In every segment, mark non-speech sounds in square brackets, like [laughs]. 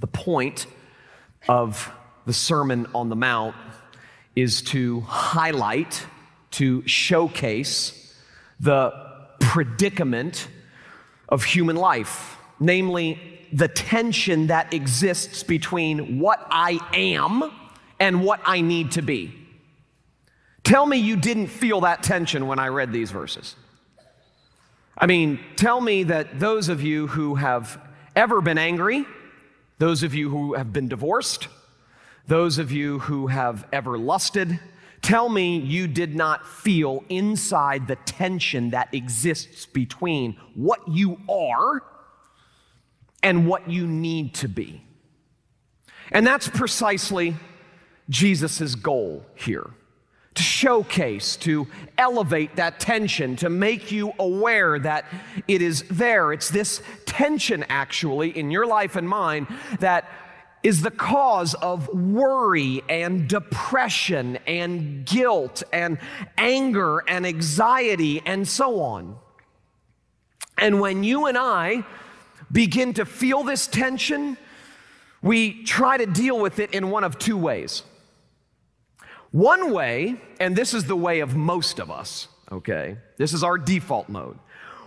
The point of the Sermon on the Mount is to highlight, to showcase the predicament of human life, namely the tension that exists between what I am and what I need to be. Tell me you didn't feel that tension when I read these verses. I mean, tell me that those of you who have ever been angry, those of you who have been divorced, those of you who have ever lusted, tell me you did not feel inside the tension that exists between what you are and what you need to be. And that's precisely Jesus' goal here to showcase, to elevate that tension, to make you aware that it is there. It's this tension, actually, in your life and mine that is the cause of worry and depression and guilt and anger and anxiety and so on. And when you and I begin to feel this tension, we try to deal with it in one of two ways. One way, and this is the way of most of us, okay? This is our default mode.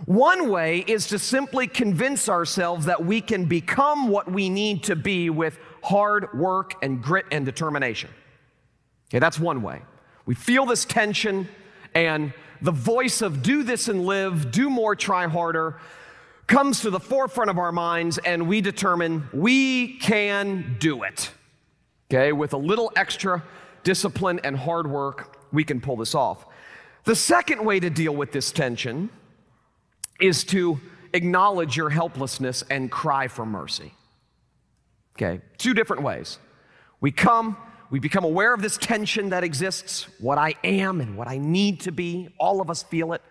One way is to simply convince ourselves that we can become what we need to be with hard work and grit and determination. Okay, that's one way. We feel this tension, and the voice of do this and live, do more, try harder, comes to the forefront of our minds, and we determine we can do it. Okay, with a little extra discipline and hard work, we can pull this off. The second way to deal with this tension is to acknowledge your helplessness and cry for mercy. Okay, two different ways. We come, we become aware of this tension that exists, what I am and what I need to be. All of us feel it.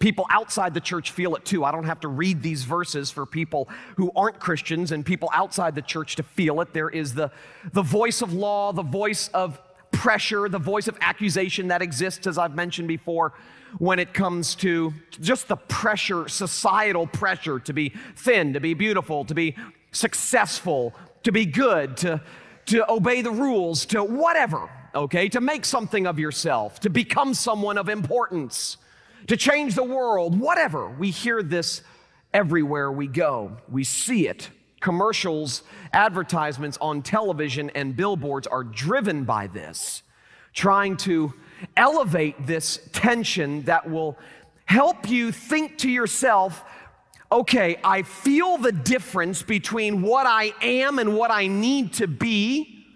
People outside the church feel it too. I don't have to read these verses for people who aren't Christians and people outside the church to feel it. There is the, the voice of law, the voice of pressure, the voice of accusation that exists, as I've mentioned before, when it comes to just the pressure, societal pressure to be thin, to be beautiful, to be successful, to be good, to, to obey the rules, to whatever, okay? To make something of yourself, to become someone of importance, to change the world, whatever. We hear this everywhere we go, we see it commercials, advertisements on television and billboards are driven by this, trying to elevate this tension that will help you think to yourself, okay, I feel the difference between what I am and what I need to be.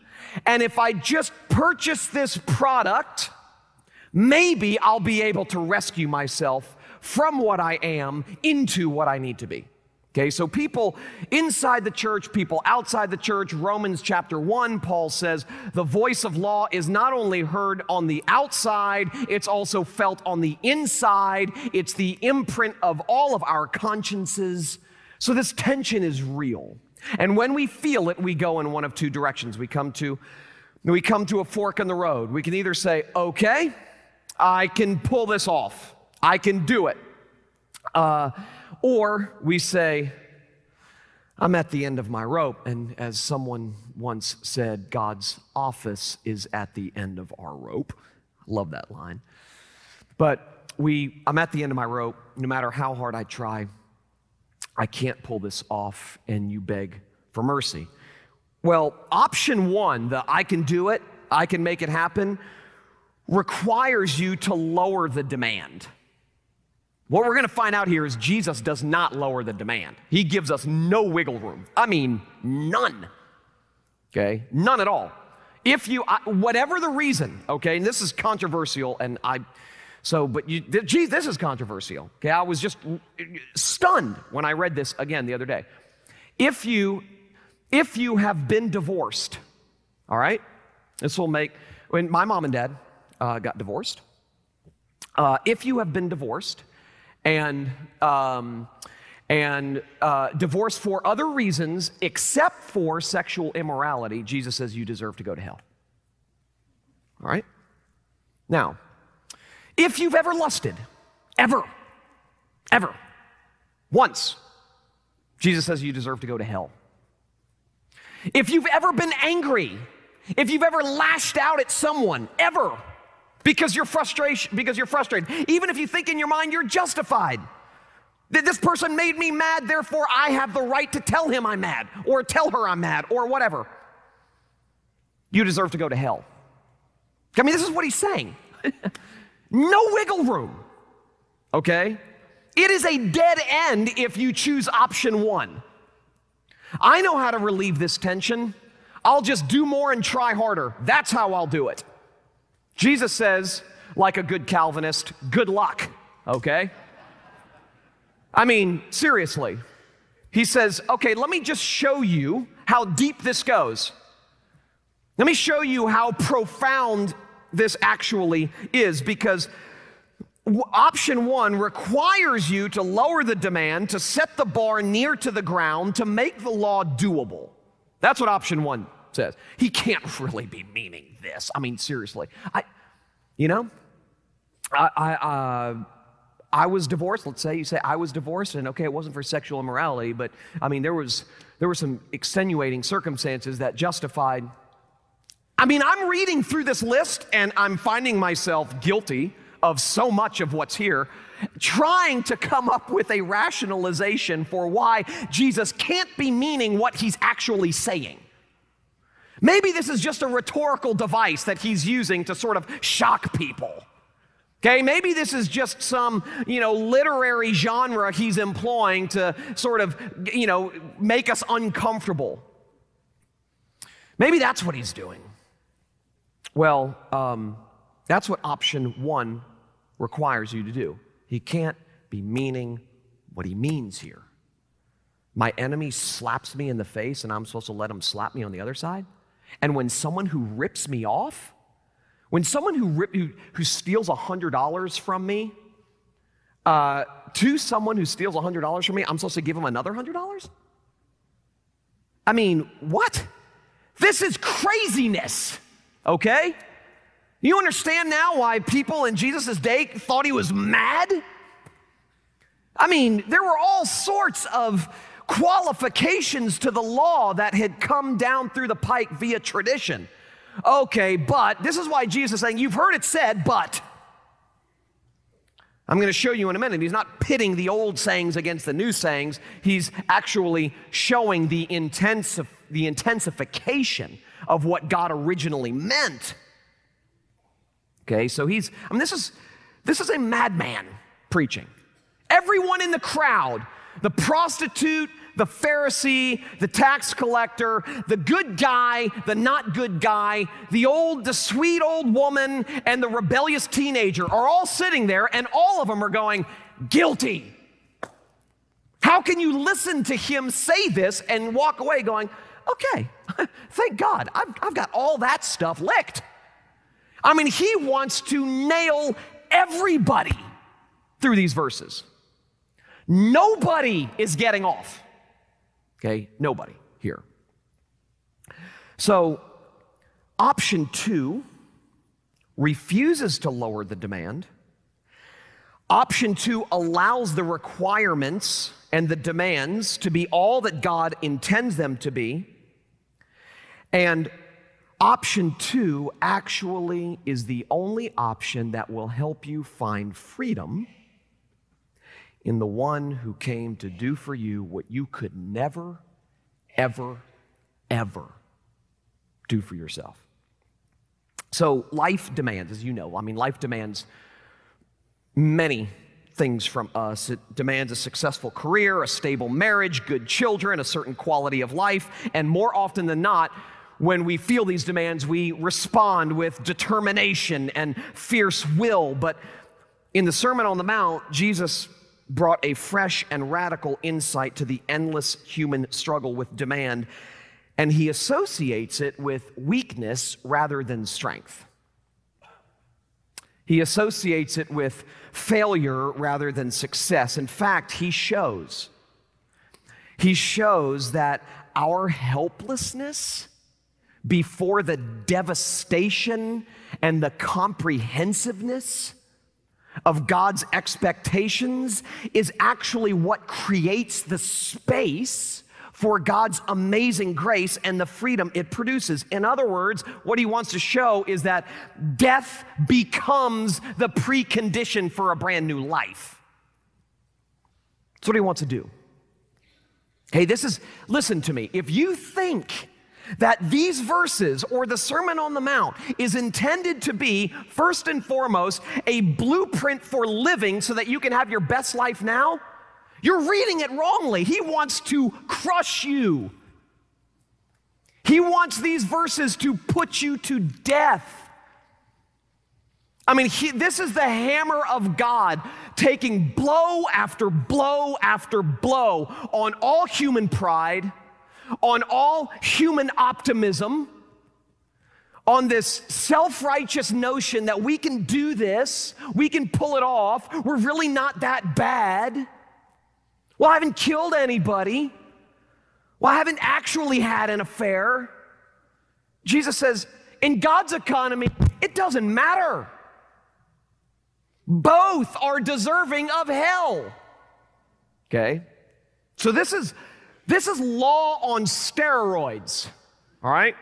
And if I just purchase this product, maybe I'll be able to rescue myself from what I am into what I need to be. Okay, so people inside the church, people outside the church, Romans chapter 1, Paul says the voice of law is not only heard on the outside, it's also felt on the inside. It's the imprint of all of our consciences. So this tension is real. And when we feel it, we go in one of two directions. We come to we come to a fork in the road. We can either say, okay, I can pull this off. I can do it. Uh, or we say, I'm at the end of my rope. And as someone once said, God's office is at the end of our rope. I love that line. But we, I'm at the end of my rope. No matter how hard I try, I can't pull this off, and you beg for mercy. Well, option one, the I can do it, I can make it happen, requires you to lower the demand. What we're going to find out here is Jesus does not lower the demand. He gives us no wiggle room. I mean, none. Okay? None at all. If you, whatever the reason, okay, and this is controversial, and I, so, but you, geez, this is controversial. Okay, I was just stunned when I read this again the other day. If you, if you have been divorced, all right, this will make, when my mom and dad uh, got divorced, uh, if you have been divorced, and, um, and uh, divorced for other reasons except for sexual immorality, Jesus says you deserve to go to hell. All right? Now, if you've ever lusted, ever, ever, once, Jesus says you deserve to go to hell. If you've ever been angry, if you've ever lashed out at someone, ever, because you're frustration, because you're frustrated, even if you think in your mind you're justified. That this person made me mad, therefore I have the right to tell him I'm mad, or tell her I'm mad, or whatever. You deserve to go to hell. I mean, this is what he's saying. [laughs] no wiggle room. Okay? It is a dead end if you choose option one. I know how to relieve this tension. I'll just do more and try harder. That's how I'll do it. Jesus says, like a good Calvinist, good luck, okay? I mean, seriously. He says, okay, let me just show you how deep this goes. Let me show you how profound this actually is because option one requires you to lower the demand, to set the bar near to the ground, to make the law doable. That's what option one says. He can't [laughs] really be meaning this. I mean, seriously. I, you know, I, I, uh, I was divorced. Let's say you say I was divorced, and okay, it wasn't for sexual immorality, but I mean, there was there were some extenuating circumstances that justified. I mean, I'm reading through this list, and I'm finding myself guilty of so much of what's here, trying to come up with a rationalization for why Jesus can't be meaning what he's actually saying. Maybe this is just a rhetorical device that he's using to sort of shock people. Okay, maybe this is just some, you know, literary genre he's employing to sort of, you know, make us uncomfortable. Maybe that's what he's doing. Well, um, that's what option one requires you to do. He can't be meaning what he means here. My enemy slaps me in the face, and I'm supposed to let him slap me on the other side? And when someone who rips me off, when someone who, rip, who, who steals $100 from me, uh, to someone who steals $100 from me, I'm supposed to give him another $100? I mean, what? This is craziness, okay? You understand now why people in Jesus' day thought he was mad? I mean, there were all sorts of qualifications to the law that had come down through the pike via tradition. Okay, but this is why Jesus is saying, You've heard it said, but. I'm going to show you in a minute. He's not pitting the old sayings against the new sayings. He's actually showing the, intensi- the intensification of what God originally meant. Okay, so he's, I mean, this is, this is a madman preaching. Everyone in the crowd the prostitute, the Pharisee, the tax collector, the good guy, the not good guy, the old, the sweet old woman, and the rebellious teenager are all sitting there, and all of them are going, guilty. How can you listen to him say this and walk away going, okay, [laughs] thank God, I've, I've got all that stuff licked? I mean, he wants to nail everybody through these verses. Nobody is getting off. Okay, nobody here. So, option two refuses to lower the demand. Option two allows the requirements and the demands to be all that God intends them to be. And option two actually is the only option that will help you find freedom in the one who came to do for you what you could never, ever, ever do for yourself. So, life demands, as you know, I mean, life demands many things from us. It demands a successful career, a stable marriage, good children, a certain quality of life, and more often than not, when we feel these demands, we respond with determination and fierce will. But in the Sermon on the Mount, Jesus brought a fresh and radical insight to the endless human struggle with demand, and he associates it with weakness rather than strength. He associates it with failure rather than success. In fact, he shows he shows that our helplessness before the devastation and the comprehensiveness of God's expectations is actually what creates the space for God's amazing grace and the freedom it produces. In other words, what he wants to show is that death becomes the precondition for a brand new life. That's what he wants to do. Hey, this is, listen to me. If you think that these verses or the Sermon on the Mount is intended to be, first and foremost, a blueprint for living so that you can have your best life now, you're reading it wrongly. He wants to crush you. He wants these verses to put you to death. I mean, he, this is the hammer of God taking blow after blow after blow on all human pride on all human optimism, on this self righteous notion that we can do this, we can pull it off, we're really not that bad. Well, I haven't killed anybody. Well, I haven't actually had an affair. Jesus says, in God's economy, it doesn't matter. Both are deserving of hell. Okay? So this is this is law on steroids, all right?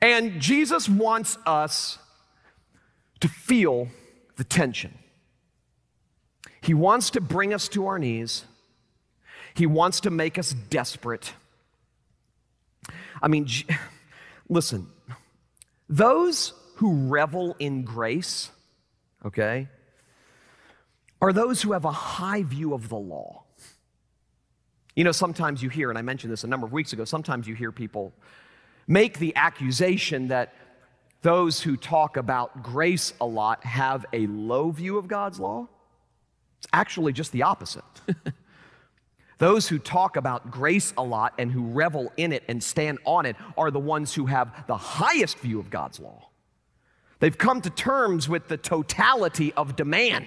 And Jesus wants us to feel the tension. He wants to bring us to our knees. He wants to make us desperate. I mean, [laughs] listen, those who revel in grace, okay, are those who have a high view of the law. You know, sometimes you hear, and I mentioned this a number of weeks ago, sometimes you hear people make the accusation that those who talk about grace a lot have a low view of God's law. It's actually just the opposite. [laughs] those who talk about grace a lot and who revel in it and stand on it are the ones who have the highest view of God's law. They've come to terms with the totality of demand.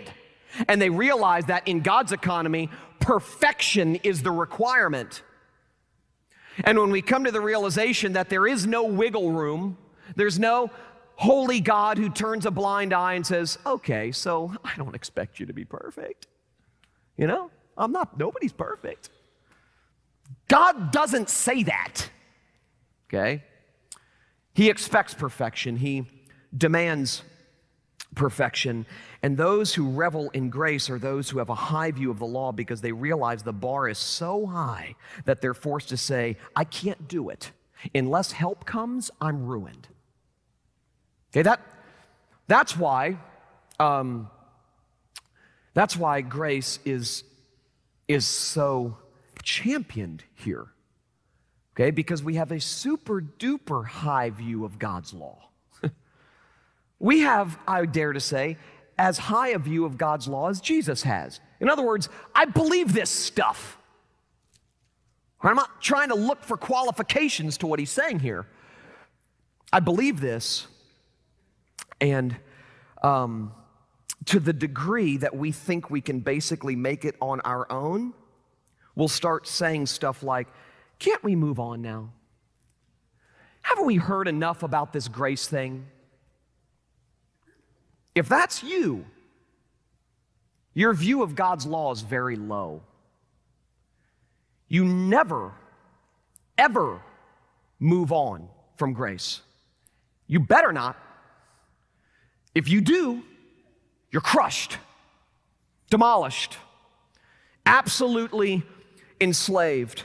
And they realize that in God's economy, perfection is the requirement. And when we come to the realization that there is no wiggle room, there's no holy God who turns a blind eye and says, okay, so I don't expect you to be perfect. You know, I'm not, nobody's perfect. God doesn't say that, okay? He expects perfection, He demands perfection. And those who revel in grace are those who have a high view of the law because they realize the bar is so high that they're forced to say, I can't do it. Unless help comes, I'm ruined. Okay, that, that's why, um, that's why grace is, is so championed here. Okay, because we have a super duper high view of God's law. [laughs] we have, I dare to say, as high a view of God's law as Jesus has. In other words, I believe this stuff. I'm not trying to look for qualifications to what he's saying here. I believe this, and um, to the degree that we think we can basically make it on our own, we'll start saying stuff like, Can't we move on now? Haven't we heard enough about this grace thing? If that's you, your view of God's law is very low. You never, ever move on from grace. You better not. If you do, you're crushed, demolished, absolutely enslaved.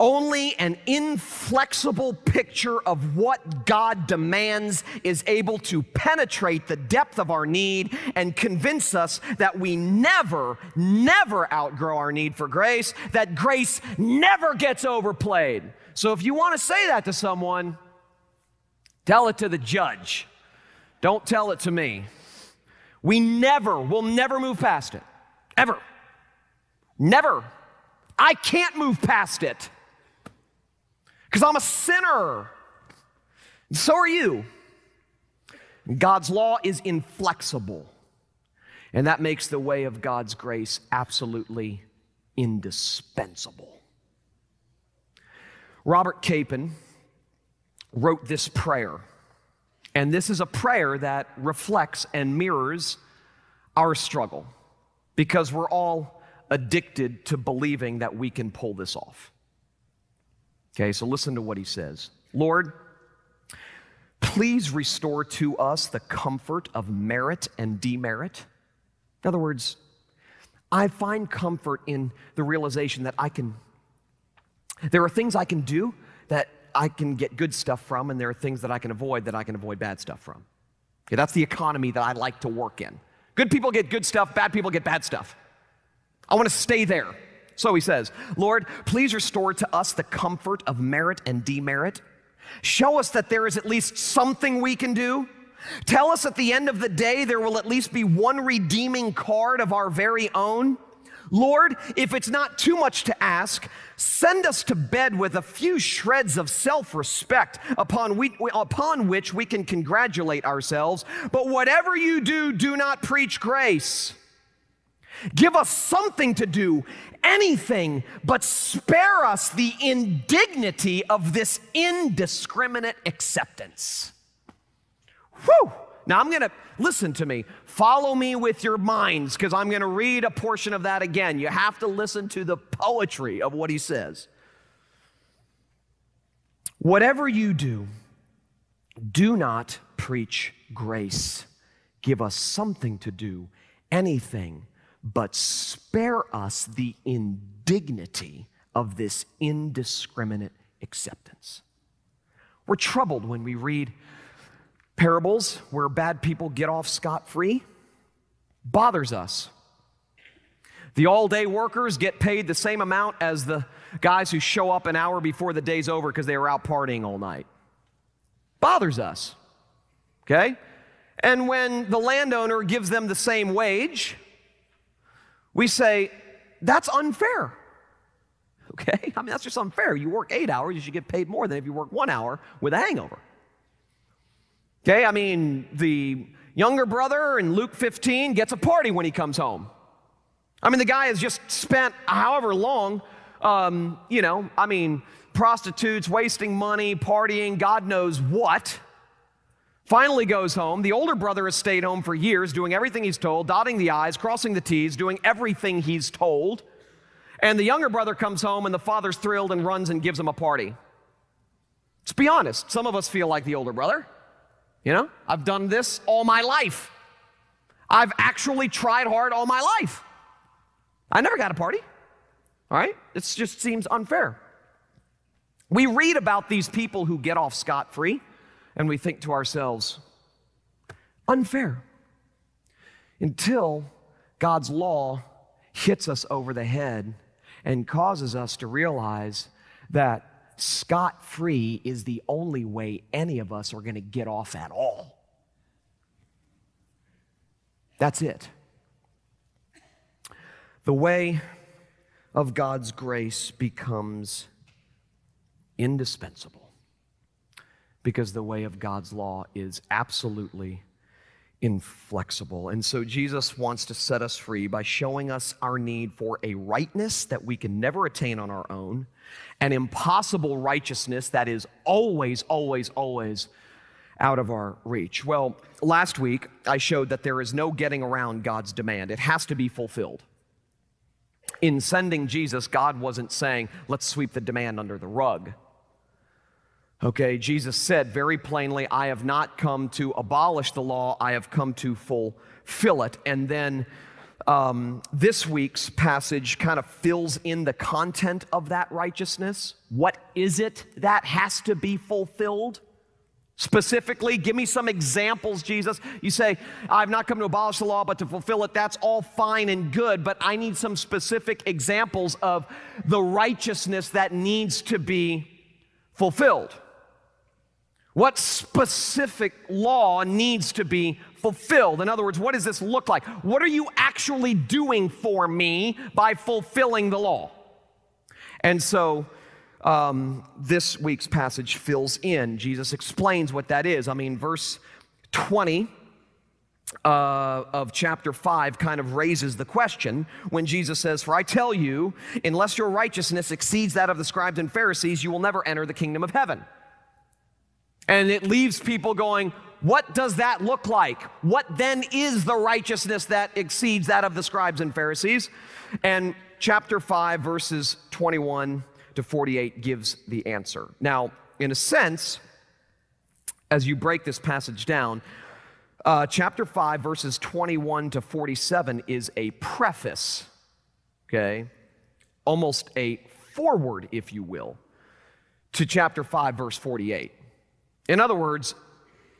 Only an inflexible picture of what God demands is able to penetrate the depth of our need and convince us that we never, never outgrow our need for grace, that grace never gets overplayed. So if you want to say that to someone, tell it to the judge. Don't tell it to me. We never, will never move past it. Ever. Never. I can't move past it because I'm a sinner. And so are you. God's law is inflexible, and that makes the way of God's grace absolutely indispensable. Robert Capon wrote this prayer, and this is a prayer that reflects and mirrors our struggle because we're all addicted to believing that we can pull this off. Okay, so listen to what he says Lord, please restore to us the comfort of merit and demerit. In other words, I find comfort in the realization that I can, there are things I can do that I can get good stuff from, and there are things that I can avoid that I can avoid bad stuff from. Okay, that's the economy that I like to work in. Good people get good stuff, bad people get bad stuff. I want to stay there. So he says, Lord, please restore to us the comfort of merit and demerit. Show us that there is at least something we can do. Tell us at the end of the day there will at least be one redeeming card of our very own. Lord, if it's not too much to ask, send us to bed with a few shreds of self respect upon, upon which we can congratulate ourselves. But whatever you do, do not preach grace. Give us something to do, anything, but spare us the indignity of this indiscriminate acceptance. Whew! Now I'm going to listen to me. Follow me with your minds because I'm going to read a portion of that again. You have to listen to the poetry of what he says. Whatever you do, do not preach grace. Give us something to do, anything, but spare us the indignity of this indiscriminate acceptance. We're troubled when we read parables where bad people get off scot free bothers us. The all day workers get paid the same amount as the guys who show up an hour before the day's over because they were out partying all night. Bothers us. Okay? And when the landowner gives them the same wage, we say, that's unfair. Okay? I mean, that's just unfair. You work eight hours, you should get paid more than if you work one hour with a hangover. Okay, I mean, the younger brother in Luke 15 gets a party when he comes home. I mean, the guy has just spent however long, um, you know, I mean, prostitutes, wasting money, partying, God knows what. Finally goes home. The older brother has stayed home for years, doing everything he's told, dotting the I's, crossing the T's, doing everything he's told. And the younger brother comes home, and the father's thrilled and runs and gives him a party. Let's be honest, some of us feel like the older brother. You know, I've done this all my life. I've actually tried hard all my life. I never got a party. All right? It just seems unfair. We read about these people who get off scot free and we think to ourselves, unfair. Until God's law hits us over the head and causes us to realize that scot free is the only way any of us are going to get off at all. That's it. The way of God's grace becomes indispensable because the way of God's law is absolutely inflexible. And so Jesus wants to set us free by showing us our need for a rightness that we can never attain on our own, an impossible righteousness that is always, always, always out of our reach. Well, last week I showed that there is no getting around God's demand, it has to be fulfilled. In sending Jesus, God wasn't saying, let's sweep the demand under the rug. Okay, Jesus said very plainly, I have not come to abolish the law, I have come to fulfill it. And then um, this week's passage kind of fills in the content of that righteousness. What is it that has to be fulfilled? Specifically, give me some examples, Jesus. You say, I've not come to abolish the law, but to fulfill it. That's all fine and good, but I need some specific examples of the righteousness that needs to be fulfilled. What specific law needs to be fulfilled? In other words, what does this look like? What are you actually doing for me by fulfilling the law? And so, um, this week's passage fills in. Jesus explains what that is. I mean, verse 20 uh, of chapter 5 kind of raises the question when Jesus says, For I tell you, unless your righteousness exceeds that of the scribes and Pharisees, you will never enter the kingdom of heaven. And it leaves people going, what does that look like? What then is the righteousness that exceeds that of the scribes and Pharisees? And chapter 5, verses 21 to 48 gives the answer. Now, in a sense, as you break this passage down, uh, chapter 5, verses 21 to 47 is a preface, okay? Almost a foreword, if you will, to chapter 5, verse 48. In other words,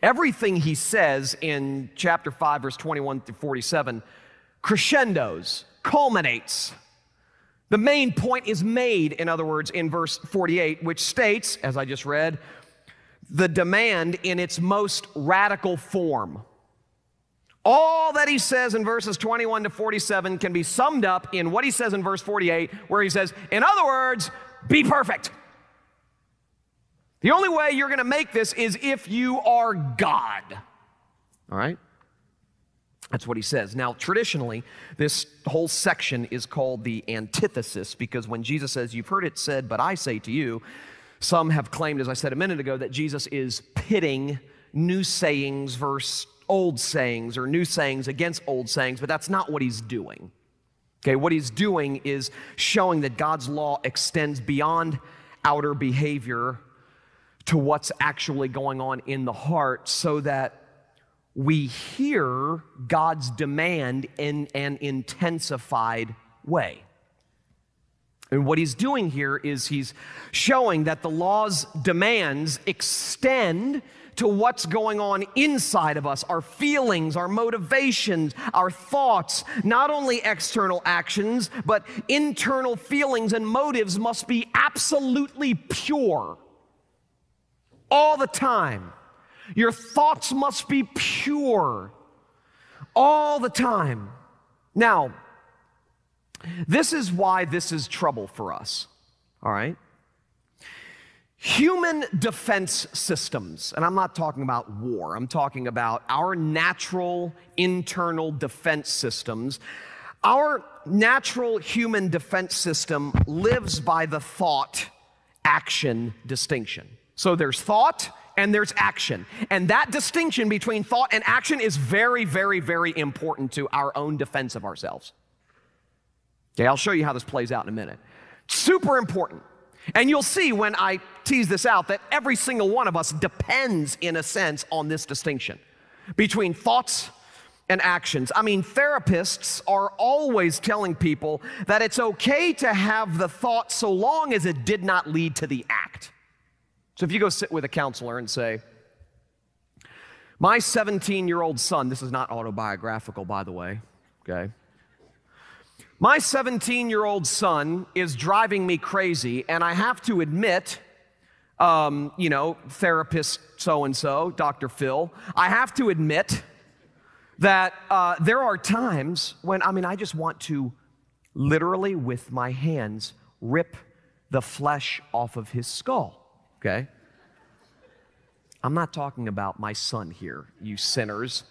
everything he says in chapter 5, verse 21 to 47 crescendos, culminates. The main point is made, in other words, in verse 48, which states, as I just read, the demand in its most radical form. All that he says in verses 21 to 47 can be summed up in what he says in verse 48, where he says, In other words, be perfect. The only way you're going to make this is if you are God. All right? That's what he says. Now, traditionally, this whole section is called the antithesis because when Jesus says, You've heard it said, but I say to you, some have claimed, as I said a minute ago, that Jesus is pitting new sayings versus old sayings or new sayings against old sayings, but that's not what he's doing. Okay, what he's doing is showing that God's law extends beyond outer behavior to what's actually going on in the heart so that we hear God's demand in an intensified way. And what he's doing here is he's showing that the law's demands extend to what's going on inside of us our feelings, our motivations, our thoughts. Not only external actions, but internal feelings and motives must be absolutely pure all the time. Your thoughts must be pure all the time. Now, this is why this is trouble for us, all right? Human defense systems, and I'm not talking about war, I'm talking about our natural internal defense systems. Our natural human defense system lives by the thought action distinction. So there's thought and there's action. And that distinction between thought and action is very, very, very important to our own defense of ourselves. Okay, I'll show you how this plays out in a minute. Super important. And you'll see when I tease this out that every single one of us depends, in a sense, on this distinction between thoughts and actions. I mean, therapists are always telling people that it's okay to have the thought so long as it did not lead to the act. So if you go sit with a counselor and say, My 17 year old son, this is not autobiographical, by the way, okay? My 17 year old son is driving me crazy, and I have to admit, um, you know, therapist so and so, Dr. Phil, I have to admit that uh, there are times when, I mean, I just want to literally with my hands rip the flesh off of his skull, okay? I'm not talking about my son here, you sinners.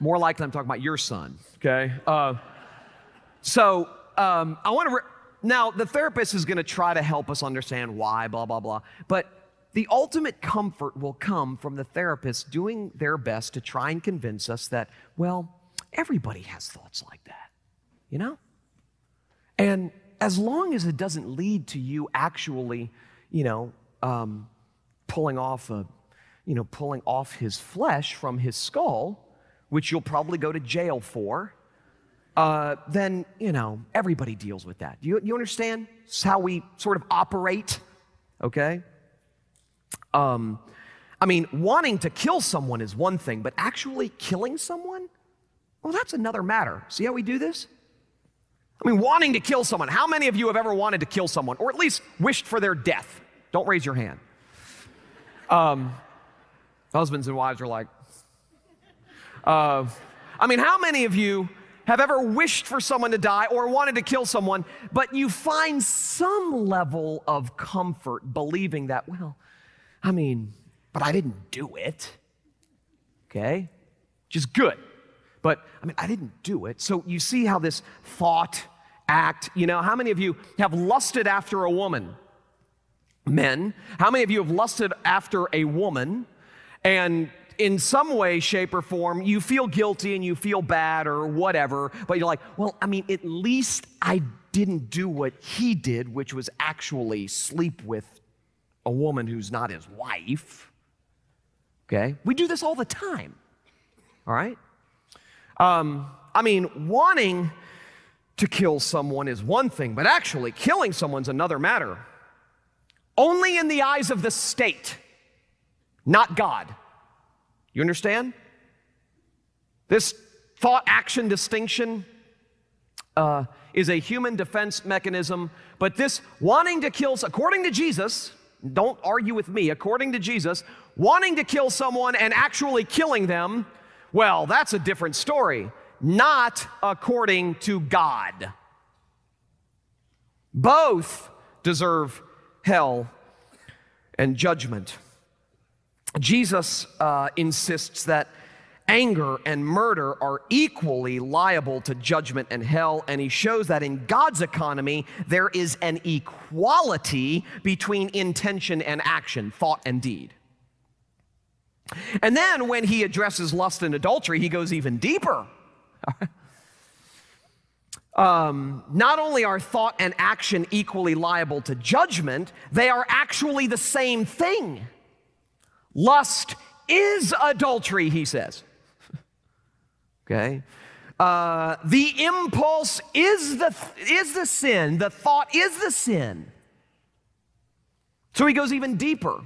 More likely, I'm talking about your son, okay? Uh, so um, I want to. Re- now, the therapist is going to try to help us understand why, blah, blah, blah. But the ultimate comfort will come from the therapist doing their best to try and convince us that, well, everybody has thoughts like that, you know? And as long as it doesn't lead to you actually, you know, um, pulling off a, you know, pulling off his flesh from his skull, which you'll probably go to jail for, uh, then, you know, everybody deals with that. You, you understand? It's how we sort of operate, okay? Um, I mean, wanting to kill someone is one thing, but actually killing someone? Well, that's another matter. See how we do this? I mean, wanting to kill someone. How many of you have ever wanted to kill someone, or at least wished for their death? Don't raise your hand. Um, husbands and wives are like, uh, I mean, how many of you have ever wished for someone to die or wanted to kill someone, but you find some level of comfort believing that, well, I mean, but I didn't do it. Okay? Which is good. But I mean, I didn't do it. So you see how this thought, act, you know, how many of you have lusted after a woman? Men, how many of you have lusted after a woman and in some way, shape, or form, you feel guilty and you feel bad or whatever, but you're like, well, I mean, at least I didn't do what he did, which was actually sleep with a woman who's not his wife. Okay? We do this all the time. All right? Um, I mean, wanting to kill someone is one thing, but actually killing someone's another matter. Only in the eyes of the state, not God. You understand? This thought action distinction uh, is a human defense mechanism, but this wanting to kill, according to Jesus, don't argue with me, according to Jesus, wanting to kill someone and actually killing them, well, that's a different story. Not according to God. Both deserve hell and judgment. Jesus uh, insists that anger and murder are equally liable to judgment and hell, and he shows that in God's economy, there is an equality between intention and action, thought and deed. And then when he addresses lust and adultery, he goes even deeper. [laughs] um, not only are thought and action equally liable to judgment, they are actually the same thing. Lust is adultery, he says. [laughs] okay? Uh, the impulse is the, is the sin, the thought is the sin. So he goes even deeper.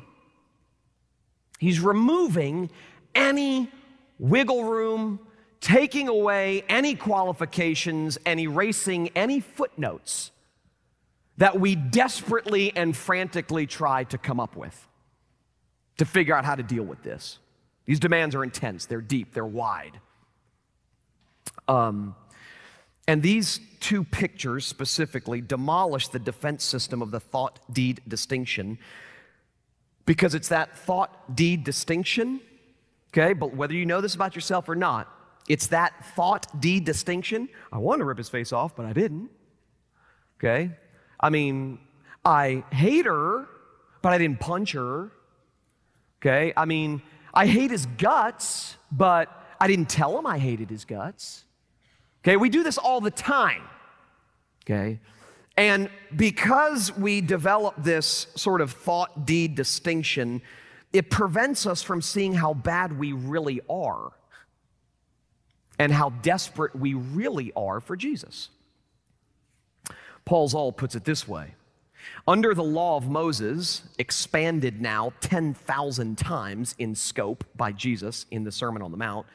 He's removing any wiggle room, taking away any qualifications, and erasing any footnotes that we desperately and frantically try to come up with to figure out how to deal with this. These demands are intense, they're deep, they're wide. Um, and these two pictures specifically demolish the defense system of the thought deed distinction because it's that thought deed distinction, okay? But whether you know this about yourself or not, it's that thought deed distinction. I want to rip his face off, but I didn't, okay? I mean, I hate her, but I didn't punch her, okay? I mean, I hate his guts, but I didn't tell him I hated his guts. Okay, we do this all the time. Okay? And because we develop this sort of thought deed distinction, it prevents us from seeing how bad we really are and how desperate we really are for Jesus. Paul Zahl puts it this way Under the law of Moses, expanded now 10,000 times in scope by Jesus in the Sermon on the Mount,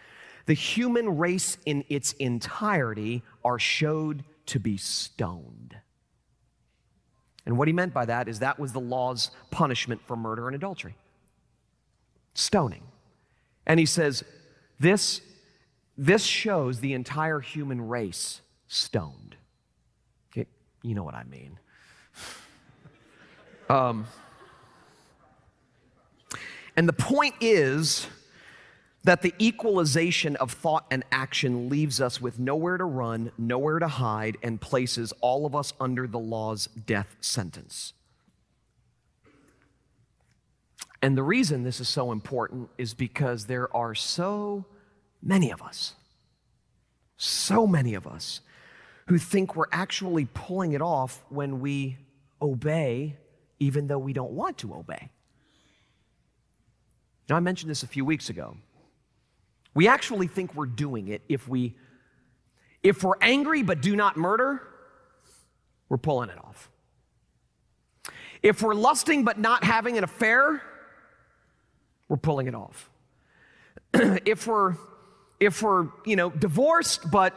the human race in its entirety are showed to be stoned. And what he meant by that is that was the law's punishment for murder and adultery stoning. And he says, this, this shows the entire human race stoned. Okay, you know what I mean. Um, and the point is, that the equalization of thought and action leaves us with nowhere to run, nowhere to hide, and places all of us under the law's death sentence. And the reason this is so important is because there are so many of us, so many of us, who think we're actually pulling it off when we obey, even though we don't want to obey. Now, I mentioned this a few weeks ago. We actually think we're doing it if we if we're angry but do not murder, we're pulling it off. If we're lusting but not having an affair, we're pulling it off. [clears throat] if we're if we're, you know, divorced but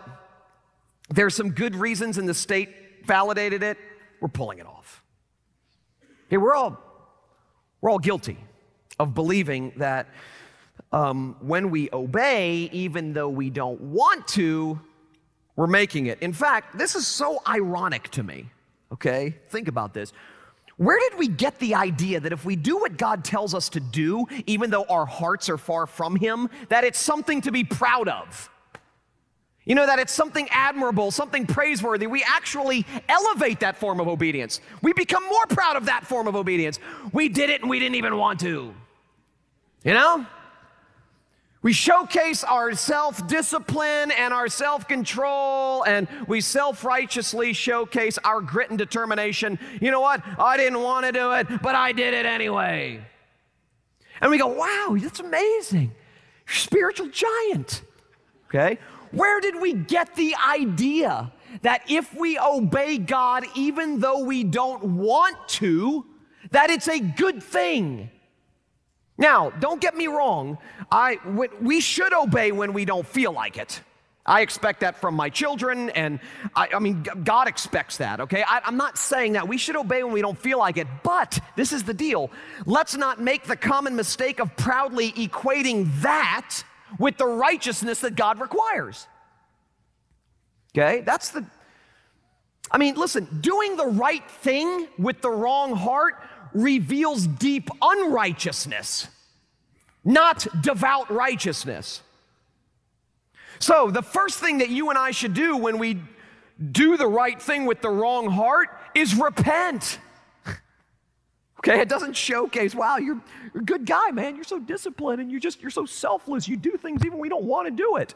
there's some good reasons and the state validated it, we're pulling it off. Okay, we're all we're all guilty of believing that um, when we obey, even though we don't want to, we're making it. In fact, this is so ironic to me, okay? Think about this. Where did we get the idea that if we do what God tells us to do, even though our hearts are far from Him, that it's something to be proud of? You know, that it's something admirable, something praiseworthy. We actually elevate that form of obedience. We become more proud of that form of obedience. We did it and we didn't even want to. You know? We showcase our self discipline and our self control, and we self righteously showcase our grit and determination. You know what? I didn't want to do it, but I did it anyway. And we go, wow, that's amazing. You're a spiritual giant. Okay? Where did we get the idea that if we obey God, even though we don't want to, that it's a good thing? Now, don't get me wrong. I, we should obey when we don't feel like it. I expect that from my children, and I, I mean, God expects that, okay? I, I'm not saying that. We should obey when we don't feel like it, but this is the deal. Let's not make the common mistake of proudly equating that with the righteousness that God requires. Okay? That's the, I mean, listen, doing the right thing with the wrong heart reveals deep unrighteousness, not devout righteousness. So, the first thing that you and I should do when we do the right thing with the wrong heart is repent. [laughs] Okay, it doesn't showcase, wow, you're, a good guy, man. You're so disciplined and you're just, you're so selfless. You do things even when we don't want to do it.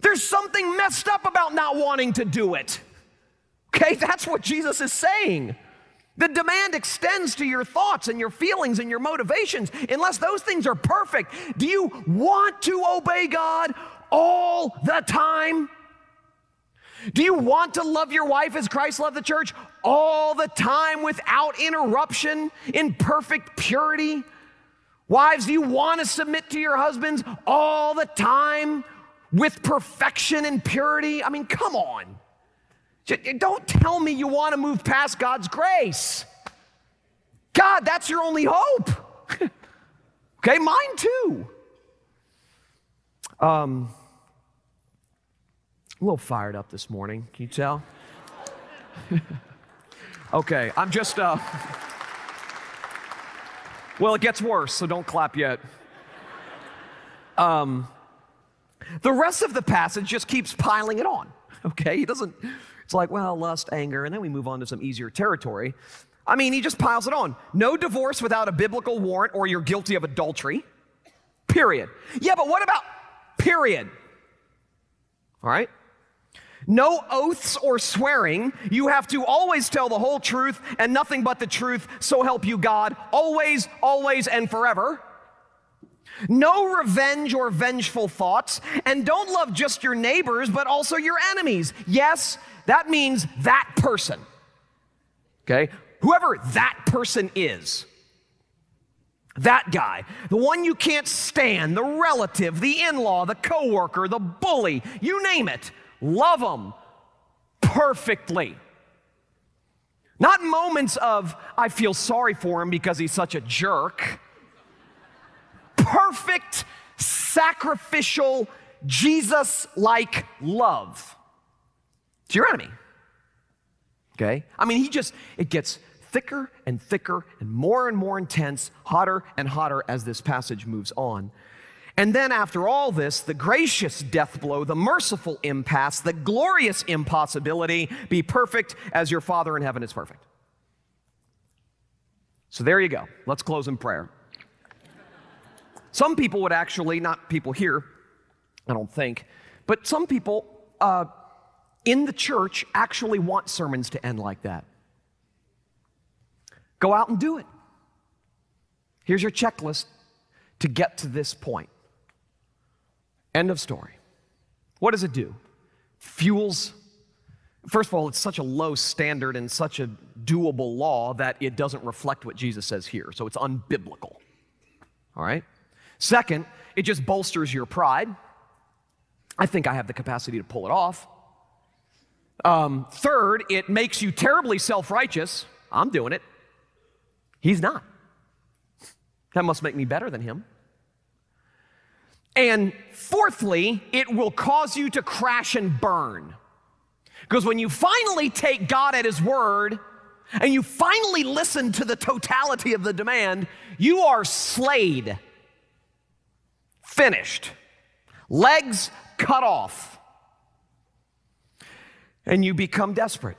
There's something messed up about not wanting to do it. Okay, that's what Jesus is saying. The demand extends to your thoughts and your feelings and your motivations. Unless those things are perfect, do you want to obey God all the time? Do you want to love your wife as Christ loved the church all the time without interruption in perfect purity? Wives, do you want to submit to your husbands all the time with perfection and purity? I mean, come on. Don't tell me you want to move past God's grace. God, that's your only hope. [laughs] okay, mine too. Um, a little fired up this morning. Can you tell? [laughs] okay, I'm just, uh, well, it gets worse, so don't clap yet. Um, the rest of the passage just keeps piling it on. Okay, he doesn't it's like, well, lust, anger, and then we move on to some easier territory. I mean, he just piles it on. No divorce without a biblical warrant or you're guilty of adultery. Period. Yeah, but what about period? All right? No oaths or swearing. You have to always tell the whole truth and nothing but the truth, so help you God, always, always, and forever. No revenge or vengeful thoughts, and don't love just your neighbors, but also your enemies. Yes, that means that person. Okay? Whoever that person is. That guy, the one you can't stand, the relative, the in law, the coworker, the bully, you name it, love them perfectly. Not moments of, I feel sorry for him because he's such a jerk. Perfect, sacrificial, Jesus like love to your enemy. Okay? I mean, he just, it gets thicker and thicker and more and more intense, hotter and hotter as this passage moves on. And then, after all this, the gracious death blow, the merciful impasse, the glorious impossibility be perfect as your Father in heaven is perfect. So, there you go. Let's close in prayer. Some people would actually, not people here, I don't think, but some people uh, in the church actually want sermons to end like that. Go out and do it. Here's your checklist to get to this point. End of story. What does it do? Fuels, first of all, it's such a low standard and such a doable law that it doesn't reflect what Jesus says here. So it's unbiblical. All right? Second, it just bolsters your pride. I think I have the capacity to pull it off. Um, third, it makes you terribly self righteous. I'm doing it. He's not. That must make me better than him. And fourthly, it will cause you to crash and burn. Because when you finally take God at His word and you finally listen to the totality of the demand, you are slayed, finished, legs cut off and you become desperate.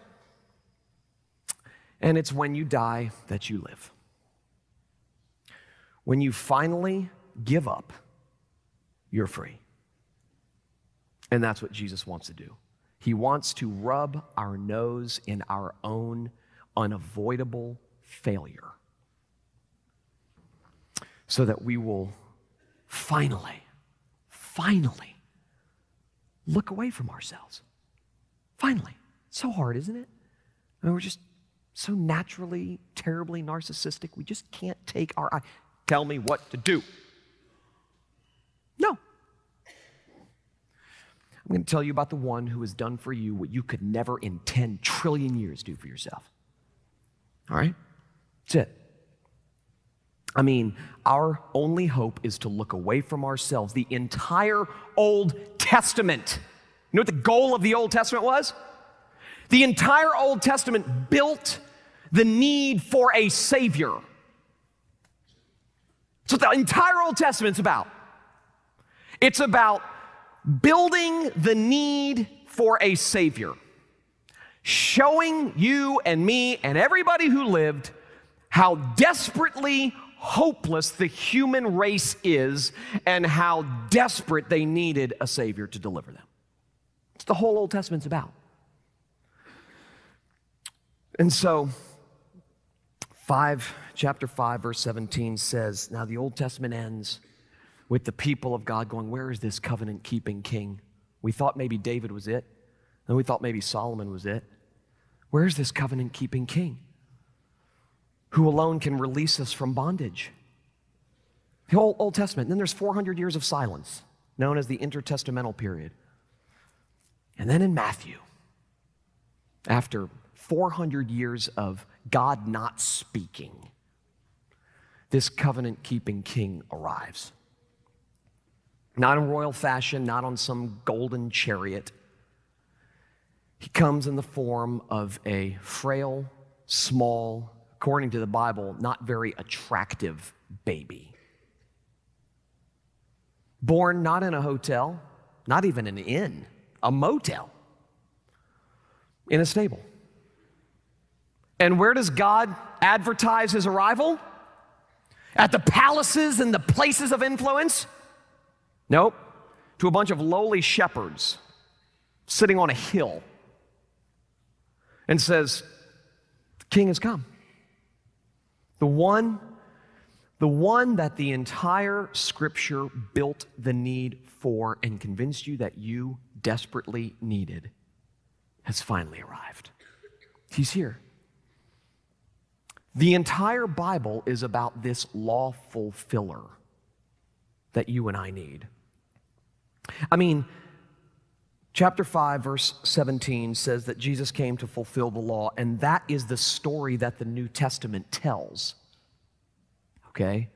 And it's when you die that you live. When you finally give up you're free. And that's what Jesus wants to do. He wants to rub our nose in our own unavoidable failure so that we will finally, finally look away from ourselves. Finally. So hard, isn't it? I mean, we're just so naturally, terribly narcissistic. We just can't take our eye. Tell me what to do. No. I'm going to tell you about the one who has done for you what you could never in 10 trillion years do for yourself. All right? That's it. I mean, our only hope is to look away from ourselves. The entire Old Testament. You know what the goal of the Old Testament was? The entire Old Testament built the need for a Savior. That's what the entire Old Testament's about. It's about building the need for a Savior, showing you and me and everybody who lived how desperately hopeless the human race is and how desperate they needed a Savior to deliver them. It's the whole Old Testament's about. And so, 5, chapter 5, verse 17 says, Now the Old Testament ends with the people of God going, Where is this covenant keeping king? We thought maybe David was it, and we thought maybe Solomon was it. Where's this covenant keeping king who alone can release us from bondage? The whole Old Testament. And then there's 400 years of silence, known as the intertestamental period. And then in Matthew, after 400 years of God not speaking, this covenant keeping king arrives. Not in royal fashion, not on some golden chariot. He comes in the form of a frail, small, according to the Bible, not very attractive baby. Born not in a hotel, not even an inn, a motel, in a stable. And where does God advertise his arrival? At the palaces and the places of influence? Nope. To a bunch of lowly shepherds sitting on a hill and says, The king has come. The one, the one that the entire scripture built the need for and convinced you that you desperately needed has finally arrived. He's here. The entire Bible is about this law fulfiller that you and I need. I mean, chapter 5, verse 17 says that Jesus came to fulfill the law, and that is the story that the New Testament tells. Okay?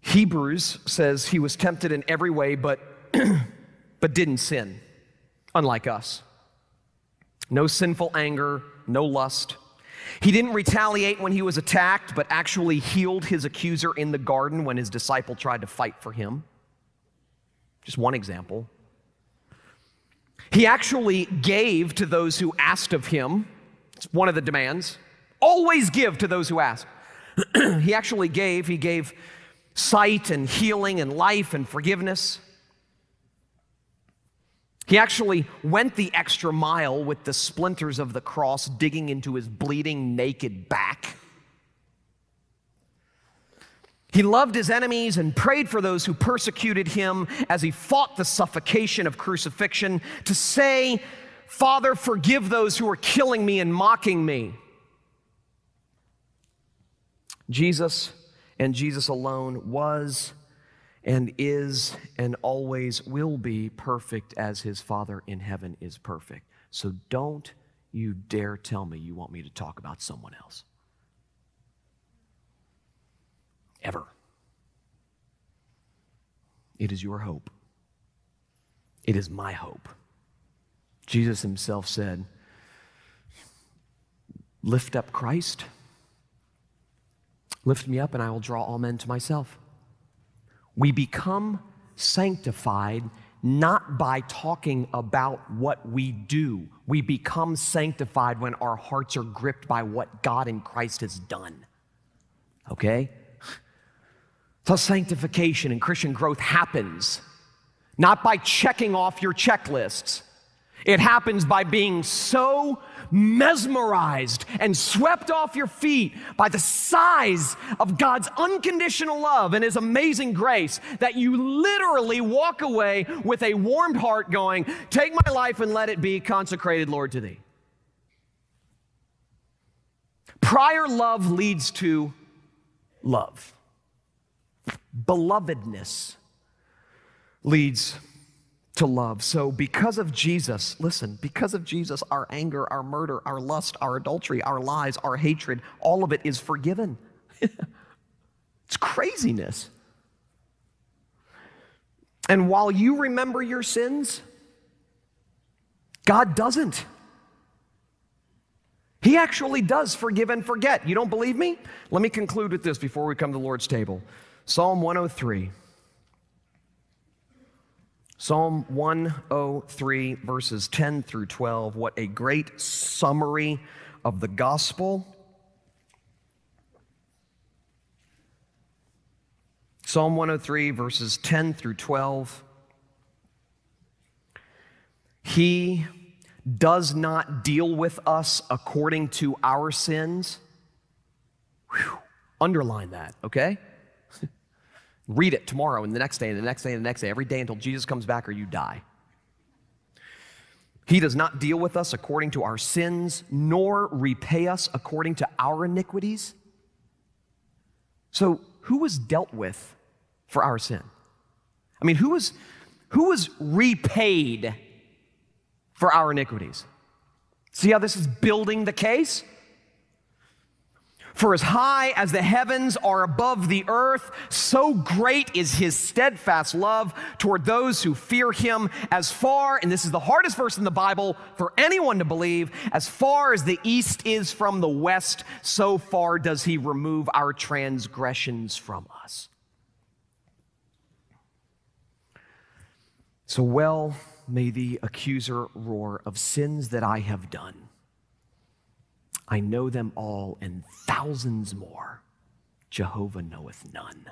Hebrews says he was tempted in every way, but, [clears throat] but didn't sin, unlike us. No sinful anger, no lust he didn't retaliate when he was attacked, but actually healed his accuser in the garden when his disciple tried to fight for him. Just one example. He actually gave to those who asked of him. It's one of the demands. Always give to those who ask. [clears throat] he actually gave. He gave sight and healing and life and forgiveness. He actually went the extra mile with the splinters of the cross digging into his bleeding, naked back. He loved his enemies and prayed for those who persecuted him as he fought the suffocation of crucifixion to say, Father, forgive those who are killing me and mocking me. Jesus and Jesus alone was and is and always will be perfect as his Father in heaven is perfect. So don't you dare tell me you want me to talk about someone else. Ever. It is your hope. It is my hope. Jesus himself said, Lift up Christ, lift me up, and I will draw all men to myself. We become sanctified not by talking about what we do. We become sanctified when our hearts are gripped by what God in Christ has done. Okay? So sanctification and Christian growth happens not by checking off your checklists. It happens by being so mesmerized and swept off your feet by the size of God's unconditional love and His amazing grace that you literally walk away with a warmed heart going, Take my life and let it be consecrated, Lord, to Thee. Prior love leads to love, belovedness leads to love. So, because of Jesus, listen, because of Jesus, our anger, our murder, our lust, our adultery, our lies, our hatred, all of it is forgiven. [laughs] it's craziness. And while you remember your sins, God doesn't. He actually does forgive and forget. You don't believe me? Let me conclude with this before we come to the Lord's table Psalm 103. Psalm 103, verses 10 through 12. What a great summary of the gospel. Psalm 103, verses 10 through 12. He does not deal with us according to our sins. Whew. Underline that, okay? Read it tomorrow and the next day and the next day and the next day, every day until Jesus comes back or you die. He does not deal with us according to our sins, nor repay us according to our iniquities. So, who was dealt with for our sin? I mean, who was, who was repaid for our iniquities? See how this is building the case? For as high as the heavens are above the earth, so great is his steadfast love toward those who fear him. As far, and this is the hardest verse in the Bible for anyone to believe, as far as the east is from the west, so far does he remove our transgressions from us. So well may the accuser roar of sins that I have done. I know them all and thousands more. Jehovah knoweth none.